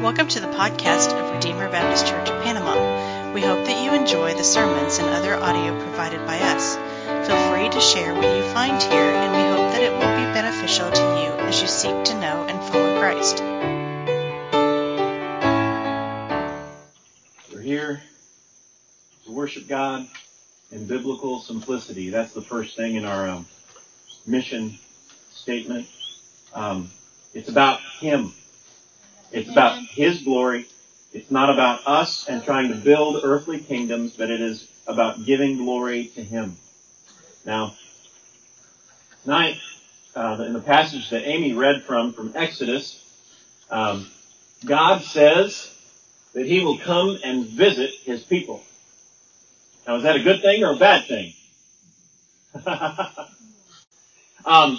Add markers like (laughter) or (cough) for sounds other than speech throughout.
Welcome to the podcast of Redeemer Baptist Church of Panama. We hope that you enjoy the sermons and other audio provided by us. Feel free to share what you find here, and we hope that it will be beneficial to you as you seek to know and follow Christ. We're here to worship God in biblical simplicity. That's the first thing in our um, mission statement. Um, it's about Him. It's about His glory. It's not about us and trying to build earthly kingdoms, but it is about giving glory to Him. Now, tonight, uh, in the passage that Amy read from, from Exodus, um, God says that He will come and visit His people. Now, is that a good thing or a bad thing? (laughs) um,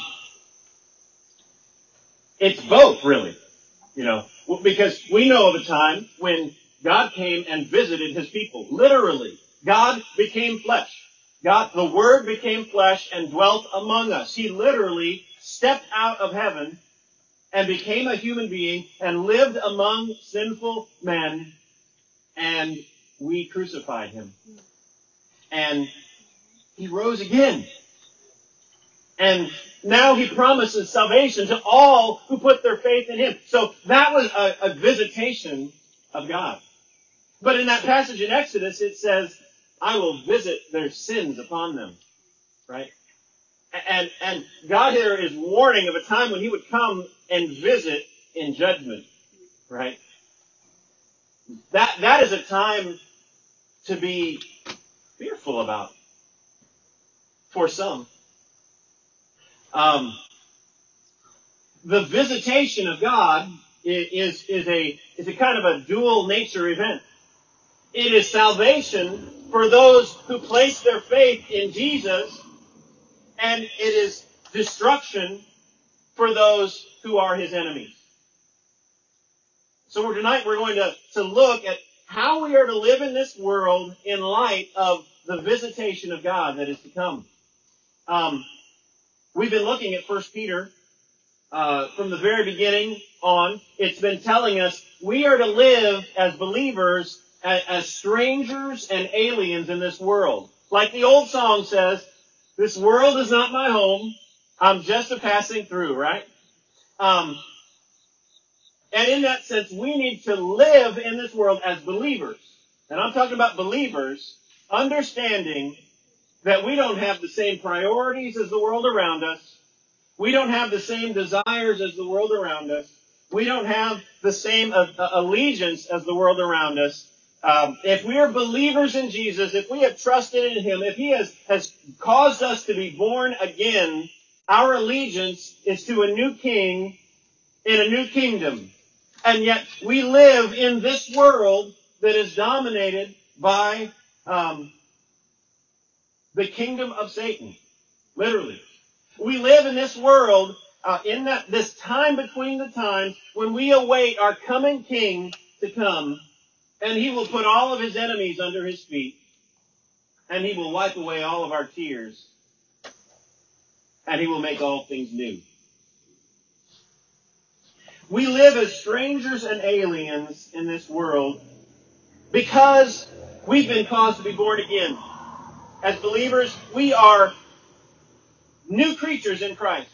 it's both, really. You know, because we know of a time when God came and visited his people. Literally. God became flesh. God, the Word became flesh and dwelt among us. He literally stepped out of heaven and became a human being and lived among sinful men and we crucified him. And he rose again. And now he promises salvation to all who put their faith in him. So that was a, a visitation of God. But in that passage in Exodus, it says, I will visit their sins upon them. Right? And, and God here is warning of a time when he would come and visit in judgment. Right? That, that is a time to be fearful about. For some. Um, the visitation of God is, is, a, is a kind of a dual nature event. It is salvation for those who place their faith in Jesus, and it is destruction for those who are his enemies. So tonight we're going to, to look at how we are to live in this world in light of the visitation of God that is to come. Um, we've been looking at 1 Peter uh, from the very beginning on. It's been telling us we are to live as believers, as, as strangers and aliens in this world. Like the old song says, this world is not my home. I'm just a passing through, right? Um, and in that sense, we need to live in this world as believers. And I'm talking about believers understanding that we don't have the same priorities as the world around us. We don't have the same desires as the world around us. We don't have the same uh, uh, allegiance as the world around us. Um, if we are believers in Jesus, if we have trusted in Him, if He has, has caused us to be born again, our allegiance is to a new King in a new kingdom. And yet we live in this world that is dominated by um, the kingdom of Satan. Literally. We live in this world, uh, in that this time between the times when we await our coming King to come, and He will put all of His enemies under His feet, and He will wipe away all of our tears, and He will make all things new. We live as strangers and aliens in this world because we've been caused to be born again. As believers, we are new creatures in Christ.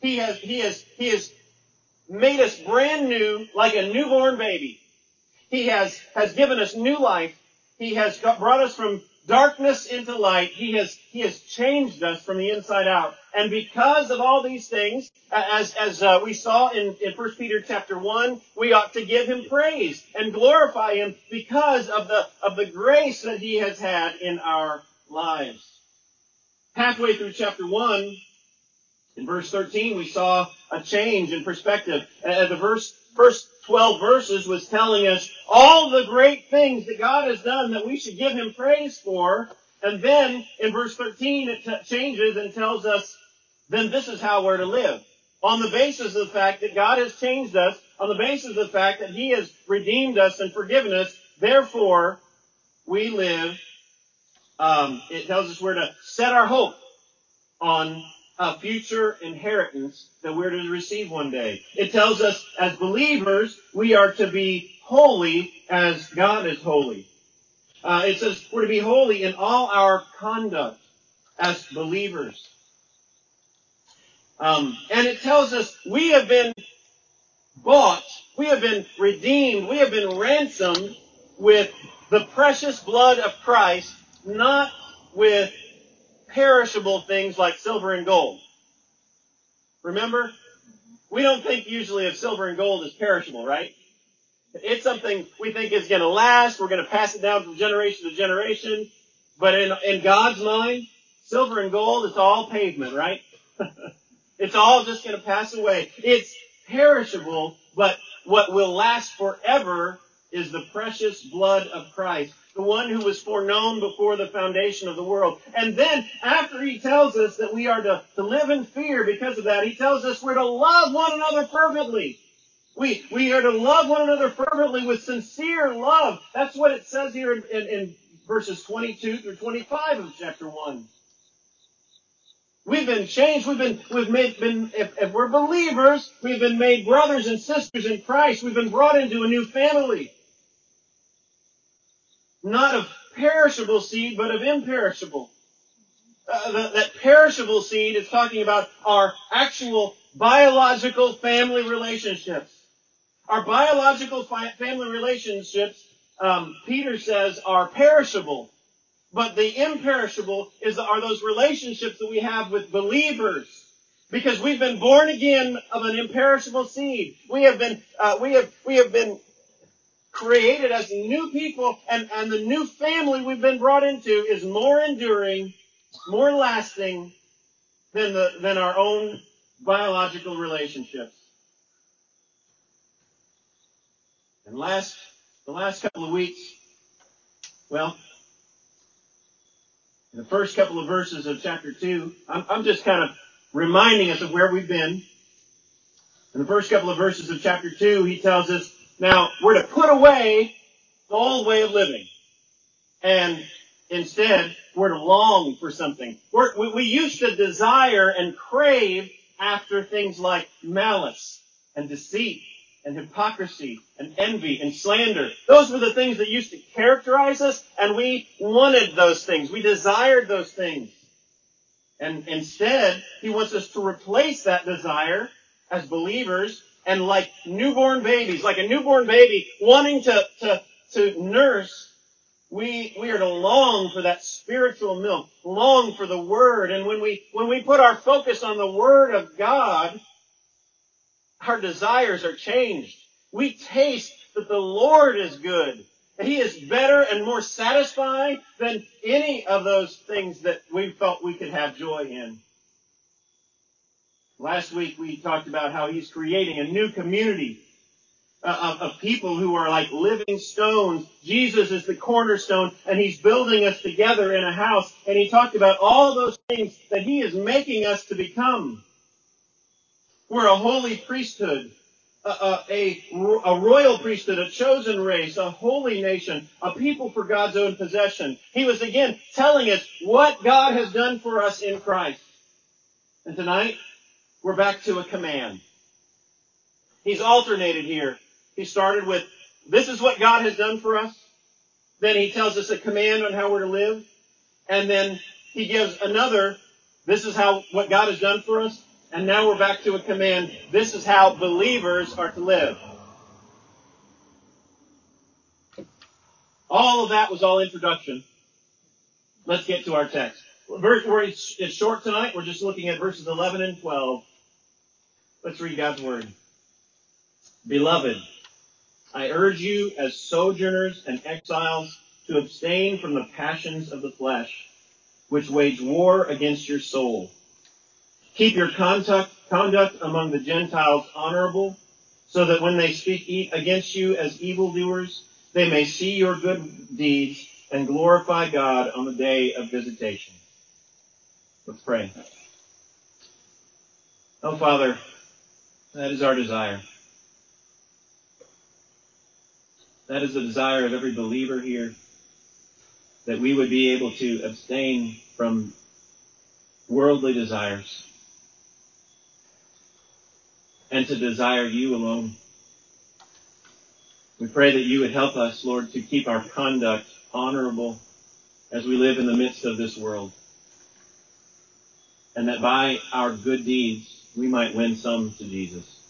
He has, he has, he has made us brand new like a newborn baby. He has, has given us new life. He has got, brought us from darkness into light. He has, he has changed us from the inside out. And because of all these things, as, as uh, we saw in, in 1 Peter chapter 1, we ought to give him praise and glorify him because of the, of the grace that he has had in our lives. Halfway through chapter 1, in verse 13, we saw a change in perspective. Uh, the verse, first 12 verses was telling us all the great things that God has done that we should give Him praise for. And then in verse 13, it t- changes and tells us, then this is how we're to live. On the basis of the fact that God has changed us, on the basis of the fact that He has redeemed us and forgiven us, therefore, we live, um, it tells us we're to set our hope on a future inheritance that we're to receive one day. It tells us as believers, we are to be holy as God is holy. Uh, it says we're to be holy in all our conduct as believers. Um, and it tells us we have been bought, we have been redeemed, we have been ransomed with the precious blood of Christ, not with perishable things like silver and gold. Remember? We don't think usually of silver and gold as perishable, right? It's something we think is going to last. We're going to pass it down from generation to generation. But in, in God's mind, silver and gold, it's all pavement, right? (laughs) it's all just going to pass away. It's perishable, but what will last forever is the precious blood of Christ, the one who was foreknown before the foundation of the world. And then, after he tells us that we are to, to live in fear because of that, he tells us we're to love one another fervently. We, we are to love one another fervently with sincere love. That's what it says here in, in, in verses 22 through 25 of chapter 1. We've been changed. We've been, we've made, been, if, if we're believers, we've been made brothers and sisters in Christ. We've been brought into a new family. Not of perishable seed, but of imperishable. Uh, that, that perishable seed is talking about our actual biological family relationships. Our biological fi- family relationships, um, Peter says, are perishable. But the imperishable is are those relationships that we have with believers. Because we've been born again of an imperishable seed. We have been, uh, we have, we have been created as new people and, and the new family we've been brought into is more enduring, more lasting than the, than our own biological relationships. And last, the last couple of weeks, well, in the first couple of verses of chapter 2, I'm, I'm just kind of reminding us of where we've been. In the first couple of verses of chapter 2, he tells us, now, we're to put away the old way of living. And instead, we're to long for something. We're, we, we used to desire and crave after things like malice and deceit and hypocrisy and envy and slander. Those were the things that used to characterize us, and we wanted those things. We desired those things. And instead, he wants us to replace that desire as believers and like newborn babies, like a newborn baby wanting to, to, to nurse, we, we are to long for that spiritual milk, long for the Word. And when we, when we put our focus on the Word of God, our desires are changed. We taste that the Lord is good. He is better and more satisfying than any of those things that we felt we could have joy in. Last week we talked about how He's creating a new community uh, of, of, people who are like living stones. Jesus is the cornerstone and He's building us together in a house. And He talked about all those things that He is making us to become. We're a holy priesthood, a, a, a, royal priesthood, a chosen race, a holy nation, a people for God's own possession. He was again telling us what God has done for us in Christ. And tonight, we're back to a command. He's alternated here. He started with, this is what God has done for us. Then he tells us a command on how we're to live. And then he gives another, this is how, what God has done for us. And now we're back to a command. This is how believers are to live. All of that was all introduction. Let's get to our text. Verse, it's short tonight. We're just looking at verses 11 and 12. Let's read God's word. Beloved, I urge you as sojourners and exiles to abstain from the passions of the flesh, which wage war against your soul. Keep your conduct, conduct among the Gentiles honorable, so that when they speak against you as evildoers, they may see your good deeds and glorify God on the day of visitation. Let's pray. Oh, Father, that is our desire. That is the desire of every believer here, that we would be able to abstain from worldly desires and to desire you alone. We pray that you would help us, Lord, to keep our conduct honorable as we live in the midst of this world. And that by our good deeds, we might win some to Jesus.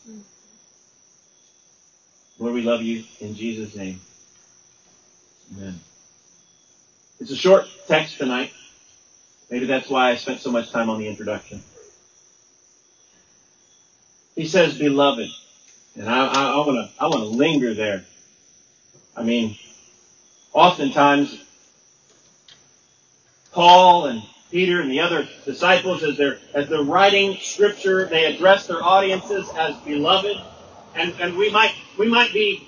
Lord, we love you in Jesus' name. Amen. It's a short text tonight. Maybe that's why I spent so much time on the introduction. He says, beloved. And I, I, I want to I want to linger there. I mean, oftentimes, Paul and Peter and the other disciples, as they're as they're writing scripture, they address their audiences as beloved, and and we might we might be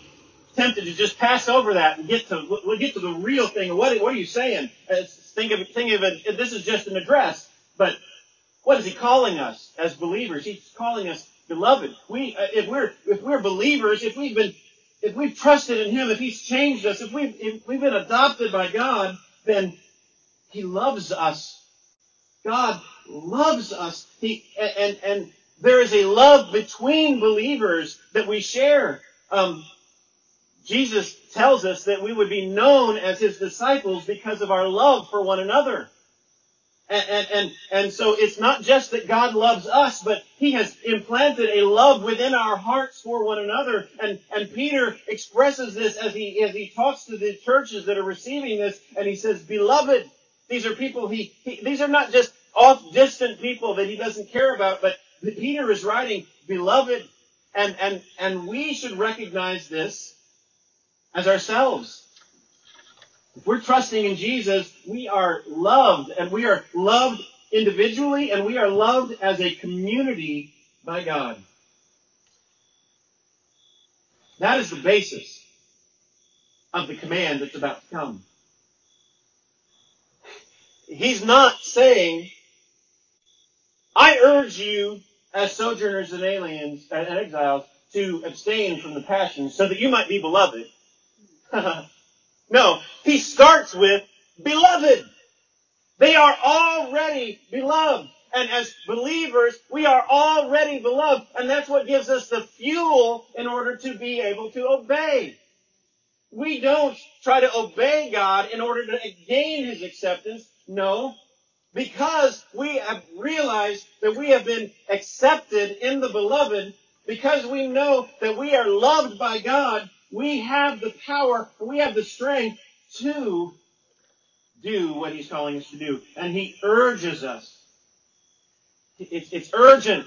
tempted to just pass over that and get to we'll get to the real thing. What what are you saying? As, think of think of it. This is just an address, but what is he calling us as believers? He's calling us beloved. We uh, if we're if we're believers, if we've been if we've trusted in Him, if He's changed us, if we've, if we've been adopted by God, then He loves us. God loves us. He, and, and there is a love between believers that we share. Um, Jesus tells us that we would be known as His disciples because of our love for one another. And, and, and, and, so it's not just that God loves us, but He has implanted a love within our hearts for one another. And, and Peter expresses this as he, as he talks to the churches that are receiving this, and he says, Beloved, these are people he, he these are not just off distant people that he doesn't care about, but Peter is writing, Beloved, and, and, and we should recognize this as ourselves. If we're trusting in Jesus, we are loved, and we are loved individually, and we are loved as a community by God. That is the basis of the command that's about to come. He's not saying, I urge you as sojourners and aliens and exiles to abstain from the passions so that you might be beloved. (laughs) No, he starts with beloved. They are already beloved. And as believers, we are already beloved. And that's what gives us the fuel in order to be able to obey. We don't try to obey God in order to gain His acceptance. No. Because we have realized that we have been accepted in the beloved, because we know that we are loved by God, we have the power, we have the strength to do what he's calling us to do. And he urges us. It's, it's urgent.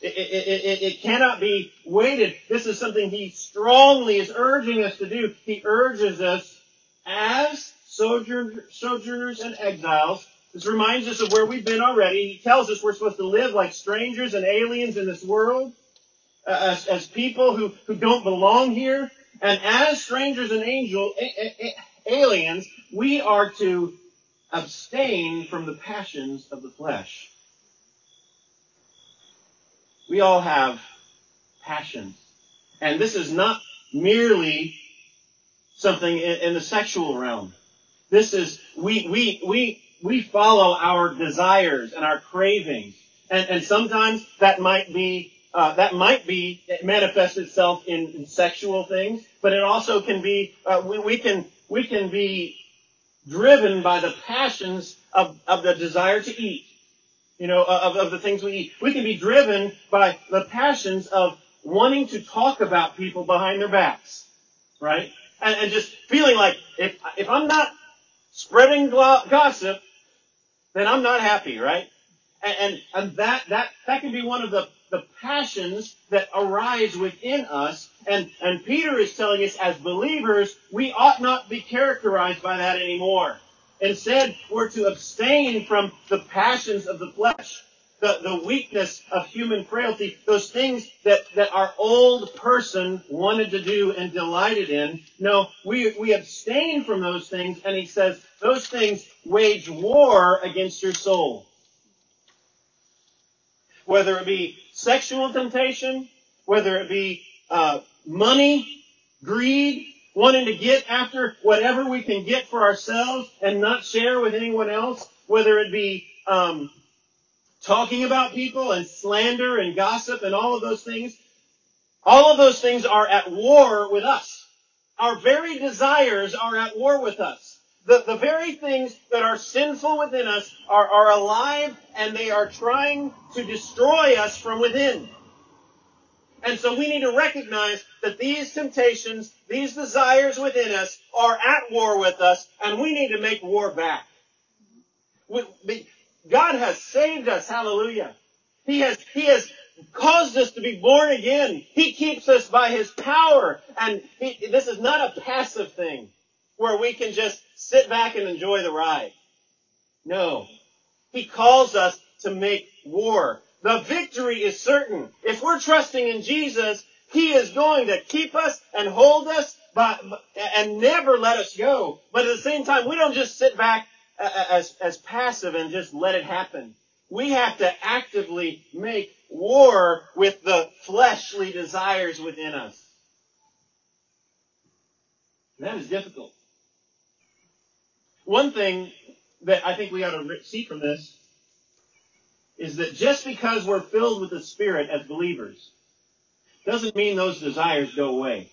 It, it, it, it, cannot be waited. This is something he strongly is urging us to do. He urges us as sojourners and exiles. This reminds us of where we've been already. He tells us we're supposed to live like strangers and aliens in this world, uh, as, as people who, who don't belong here. And as strangers and angel, a, a, aliens, we are to abstain from the passions of the flesh. We all have passions. And this is not merely something in, in the sexual realm. This is, we, we, we, we follow our desires and our cravings. And, and sometimes that might be uh, that might be manifest itself in, in, sexual things, but it also can be uh, we, we, can we can be driven by the passions of, of the desire to eat. You know, of, of the things we eat. We can be driven by the passions of wanting to talk about people behind their backs, right? And, and just feeling like if if I'm not spreading gossip, then I'm not happy, right? And, and, and that, that, that can be one of the the passions that arise within us. And, and Peter is telling us as believers, we ought not be characterized by that anymore. Instead, we're to abstain from the passions of the flesh, the, the weakness of human frailty, those things that, that our old person wanted to do and delighted in. No, we, we abstain from those things, and he says, those things wage war against your soul. Whether it be sexual temptation, whether it be uh, money, greed, wanting to get after whatever we can get for ourselves and not share with anyone else, whether it be um, talking about people and slander and gossip and all of those things, all of those things are at war with us. Our very desires are at war with us. The, the very things that are sinful within us are, are alive and they are trying to destroy us from within. And so we need to recognize that these temptations, these desires within us are at war with us and we need to make war back. We, God has saved us. Hallelujah. He has, He has caused us to be born again. He keeps us by His power. And he, this is not a passive thing where we can just sit back and enjoy the ride. No. He calls us to make war. The victory is certain. If we're trusting in Jesus, He is going to keep us and hold us but, and never let us go. But at the same time, we don't just sit back as, as passive and just let it happen. We have to actively make war with the fleshly desires within us. That is difficult. One thing that I think we ought to see from this is that just because we're filled with the Spirit as believers doesn't mean those desires go away.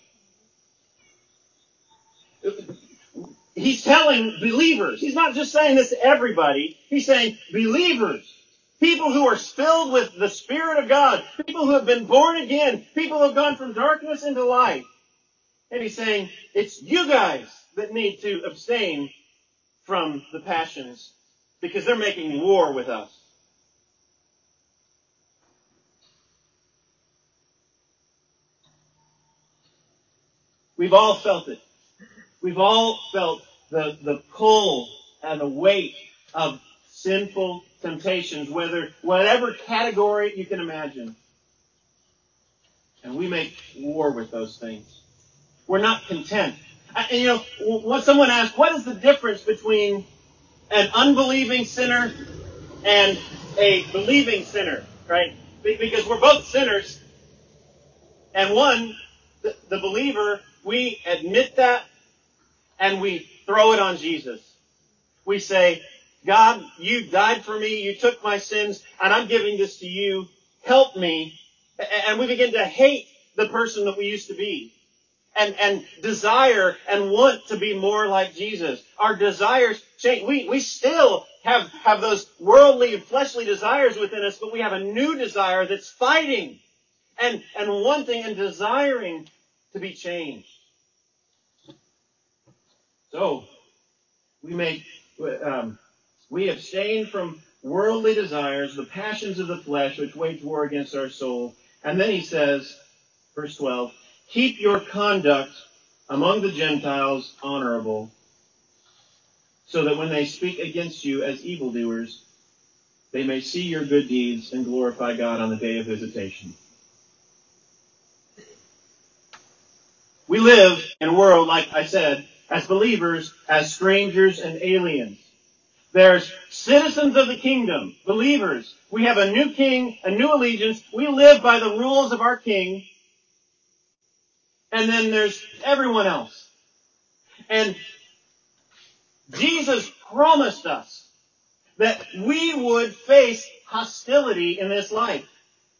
He's telling believers. He's not just saying this to everybody. He's saying believers. People who are filled with the Spirit of God. People who have been born again. People who have gone from darkness into light. And he's saying, it's you guys that need to abstain from the passions because they're making war with us. We've all felt it. We've all felt the, the pull and the weight of sinful temptations, whether whatever category you can imagine. And we make war with those things. We're not content. And you know, someone asks, what is the difference between an unbelieving sinner and a believing sinner, right? Because we're both sinners. And one, the, the believer we admit that and we throw it on Jesus. We say, God, you died for me, you took my sins, and I'm giving this to you. Help me. And we begin to hate the person that we used to be. And, and desire and want to be more like Jesus. Our desires change. We, we still have, have those worldly and fleshly desires within us, but we have a new desire that's fighting and, and wanting and desiring to be changed. So, we make, um, we abstain from worldly desires, the passions of the flesh, which wage war against our soul. And then he says, verse 12, keep your conduct among the Gentiles honorable, so that when they speak against you as evildoers, they may see your good deeds and glorify God on the day of visitation. We live in a world, like I said, as believers, as strangers and aliens. There's citizens of the kingdom, believers. We have a new king, a new allegiance. We live by the rules of our king. And then there's everyone else. And Jesus promised us that we would face hostility in this life.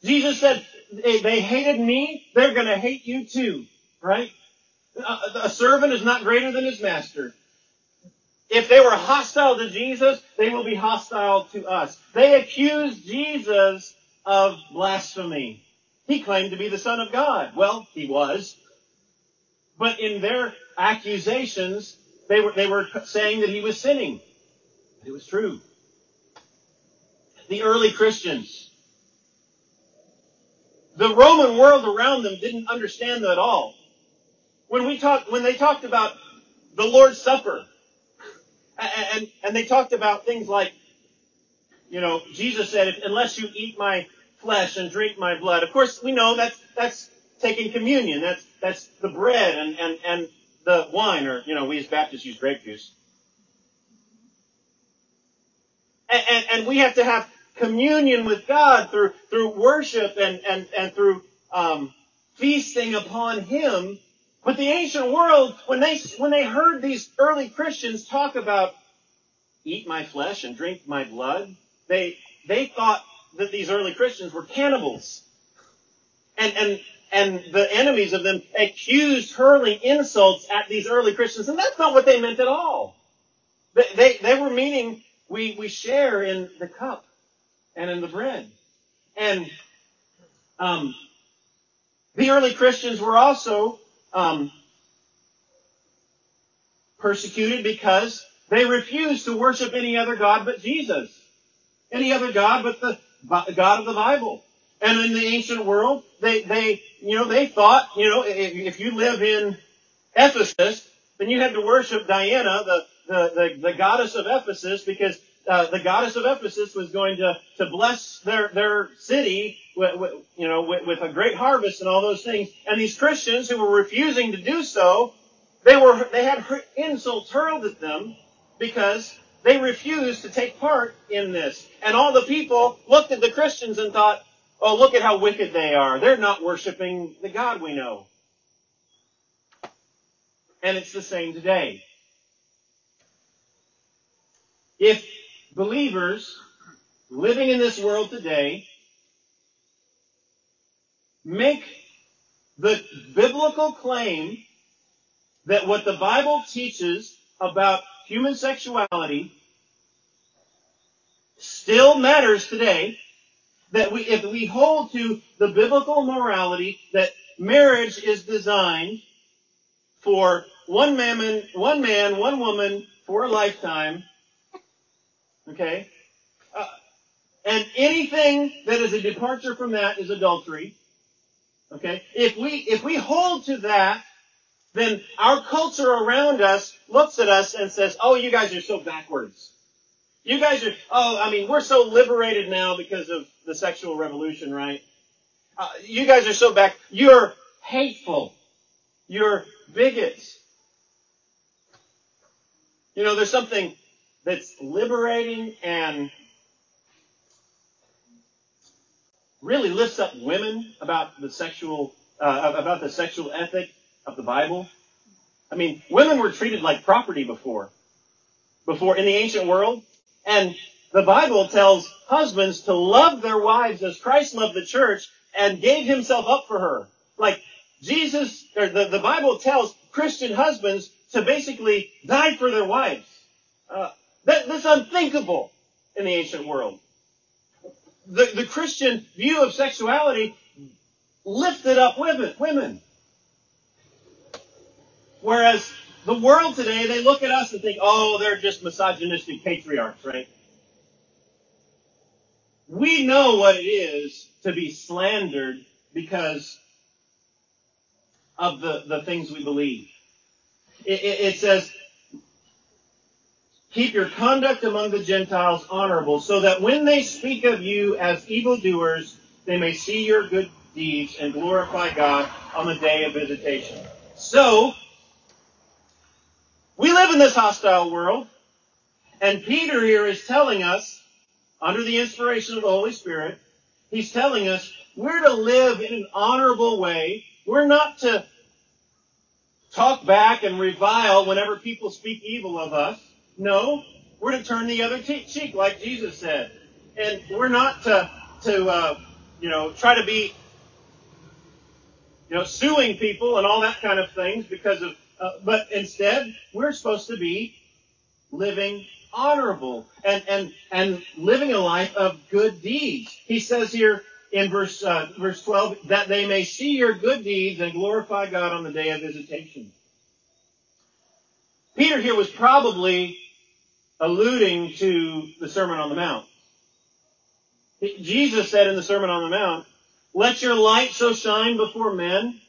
Jesus said, they hated me, they're gonna hate you too. Right? A servant is not greater than his master. If they were hostile to Jesus, they will be hostile to us. They accused Jesus of blasphemy. He claimed to be the Son of God. Well, he was. But in their accusations, they were, they were saying that he was sinning. It was true. The early Christians, the Roman world around them didn't understand that at all. When we talked, when they talked about the Lord's Supper, and, and they talked about things like, you know, Jesus said, unless you eat my flesh and drink my blood. Of course, we know that's, that's taking communion. That's, that's the bread and, and, and the wine, or, you know, we as Baptists use grape juice. And, and, and we have to have communion with God through, through worship and, and, and through, um, feasting upon Him but the ancient world, when they, when they heard these early Christians talk about eat my flesh and drink my blood, they, they thought that these early Christians were cannibals. And, and, and the enemies of them accused hurling insults at these early Christians. And that's not what they meant at all. They, they, they were meaning we, we share in the cup and in the bread. And um, the early Christians were also um, persecuted because they refused to worship any other God but Jesus. Any other God but the God of the Bible. And in the ancient world, they, they, you know, they thought, you know, if, if you live in Ephesus, then you had to worship Diana, the, the, the, the goddess of Ephesus, because uh, the goddess of Ephesus was going to, to bless their, their city with, with you know, with, with, a great harvest and all those things. And these Christians who were refusing to do so, they were, they had insults hurled at them because they refused to take part in this. And all the people looked at the Christians and thought, oh, look at how wicked they are. They're not worshiping the God we know. And it's the same today. If believers living in this world today make the biblical claim that what the Bible teaches about human sexuality still matters today, that we, if we hold to the biblical morality that marriage is designed for one man, one man, one woman for a lifetime, okay, uh, and anything that is a departure from that is adultery. Okay? If we, if we hold to that, then our culture around us looks at us and says, oh, you guys are so backwards. You guys are, oh, I mean, we're so liberated now because of the sexual revolution, right? Uh, you guys are so back, you're hateful. You're bigots. You know, there's something that's liberating and really lifts up women about the sexual uh, about the sexual ethic of the Bible. I mean, women were treated like property before, before in the ancient world, and the Bible tells husbands to love their wives as Christ loved the church and gave himself up for her. Like Jesus, or the, the Bible tells Christian husbands to basically die for their wives. Uh, that, that's unthinkable in the ancient world the, the Christian view of sexuality lifted up women, women. Whereas the world today, they look at us and think, oh, they're just misogynistic patriarchs, right? We know what it is to be slandered because of the, the things we believe. It, it, it says, Keep your conduct among the Gentiles honorable, so that when they speak of you as evildoers, they may see your good deeds and glorify God on the day of visitation. So, we live in this hostile world, and Peter here is telling us, under the inspiration of the Holy Spirit, he's telling us we're to live in an honorable way. We're not to talk back and revile whenever people speak evil of us. No, we're to turn the other cheek, like Jesus said. And we're not to, to uh, you know, try to be, you know, suing people and all that kind of things because of, uh, but instead, we're supposed to be living honorable and, and, and living a life of good deeds. He says here in verse, uh, verse 12, that they may see your good deeds and glorify God on the day of visitation. Peter here was probably alluding to the Sermon on the Mount. Jesus said in the Sermon on the Mount, let your light so shine before men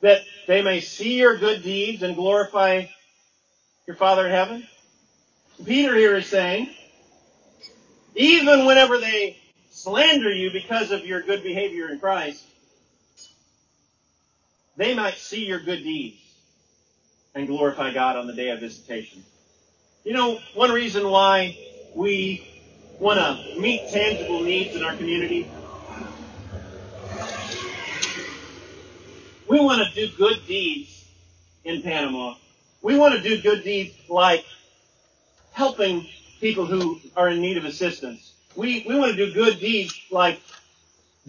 that they may see your good deeds and glorify your Father in heaven. Peter here is saying, even whenever they slander you because of your good behavior in Christ, they might see your good deeds and glorify God on the day of visitation. You know, one reason why we want to meet tangible needs in our community, we want to do good deeds in Panama. We want to do good deeds like helping people who are in need of assistance. We, we want to do good deeds like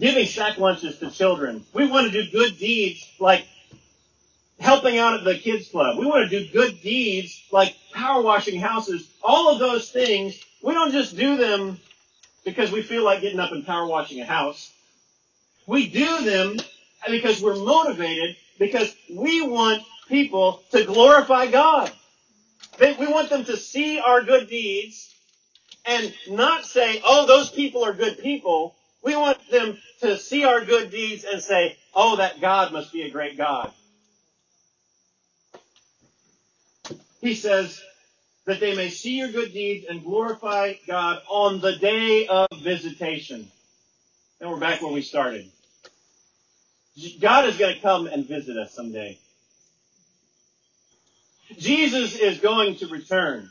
giving sack lunches to children. We want to do good deeds like helping out at the kids club. We want to do good deeds like power washing houses. All of those things, we don't just do them because we feel like getting up and power washing a house. We do them because we're motivated because we want people to glorify God. We want them to see our good deeds and not say, oh, those people are good people. We want them to see our good deeds and say, oh, that God must be a great God. He says that they may see your good deeds and glorify God on the day of visitation. And we're back where we started. God is going to come and visit us someday. Jesus is going to return.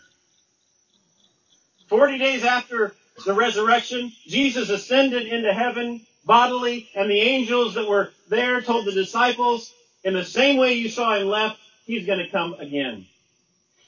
Forty days after the resurrection, Jesus ascended into heaven bodily, and the angels that were there told the disciples, in the same way you saw him left, he's going to come again.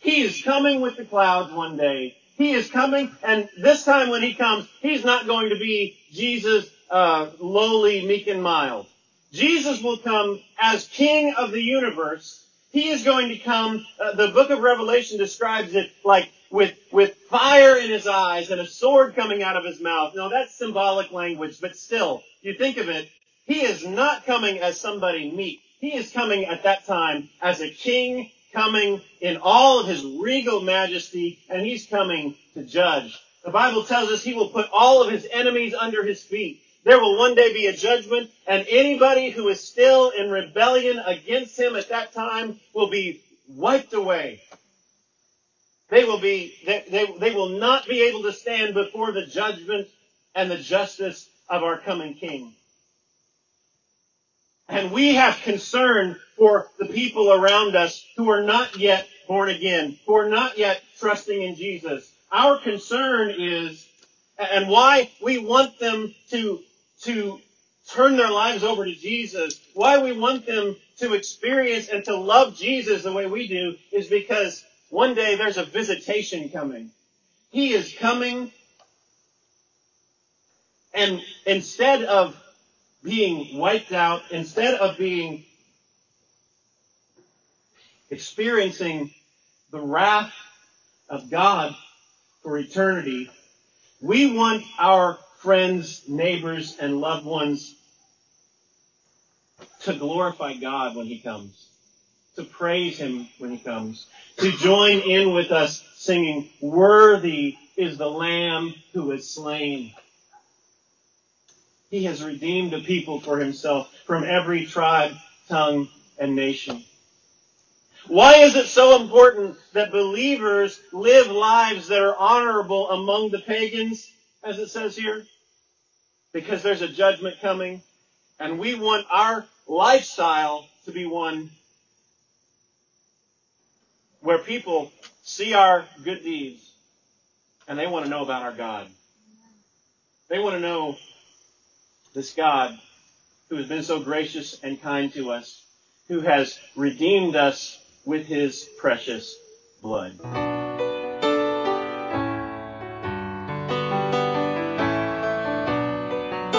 He is coming with the clouds one day. He is coming, and this time when he comes, he's not going to be Jesus, uh, lowly, meek, and mild. Jesus will come as King of the universe. He is going to come. Uh, the book of Revelation describes it like with with fire in his eyes and a sword coming out of his mouth. No, that's symbolic language, but still, you think of it. He is not coming as somebody meek. He is coming at that time as a king coming in all of his regal majesty, and he's coming to judge. The Bible tells us he will put all of his enemies under his feet. There will one day be a judgment, and anybody who is still in rebellion against him at that time will be wiped away. They will be, they, they, they will not be able to stand before the judgment and the justice of our coming King. And we have concern for the people around us who are not yet born again, who are not yet trusting in Jesus. Our concern is, and why we want them to, to turn their lives over to Jesus, why we want them to experience and to love Jesus the way we do, is because one day there's a visitation coming. He is coming, and instead of being wiped out, instead of being experiencing the wrath of God for eternity, we want our friends, neighbors, and loved ones to glorify God when He comes, to praise Him when He comes, to join in with us singing, Worthy is the Lamb who is slain. He has redeemed a people for himself from every tribe, tongue, and nation. Why is it so important that believers live lives that are honorable among the pagans, as it says here? Because there's a judgment coming, and we want our lifestyle to be one where people see our good deeds and they want to know about our God. They want to know this God who has been so gracious and kind to us, who has redeemed us with his precious blood.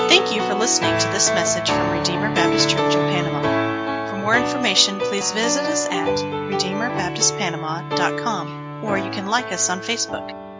Thank you for listening to this message from Redeemer Baptist Church in Panama. For more information, please visit us at RedeemerBaptistPanama.com or you can like us on Facebook.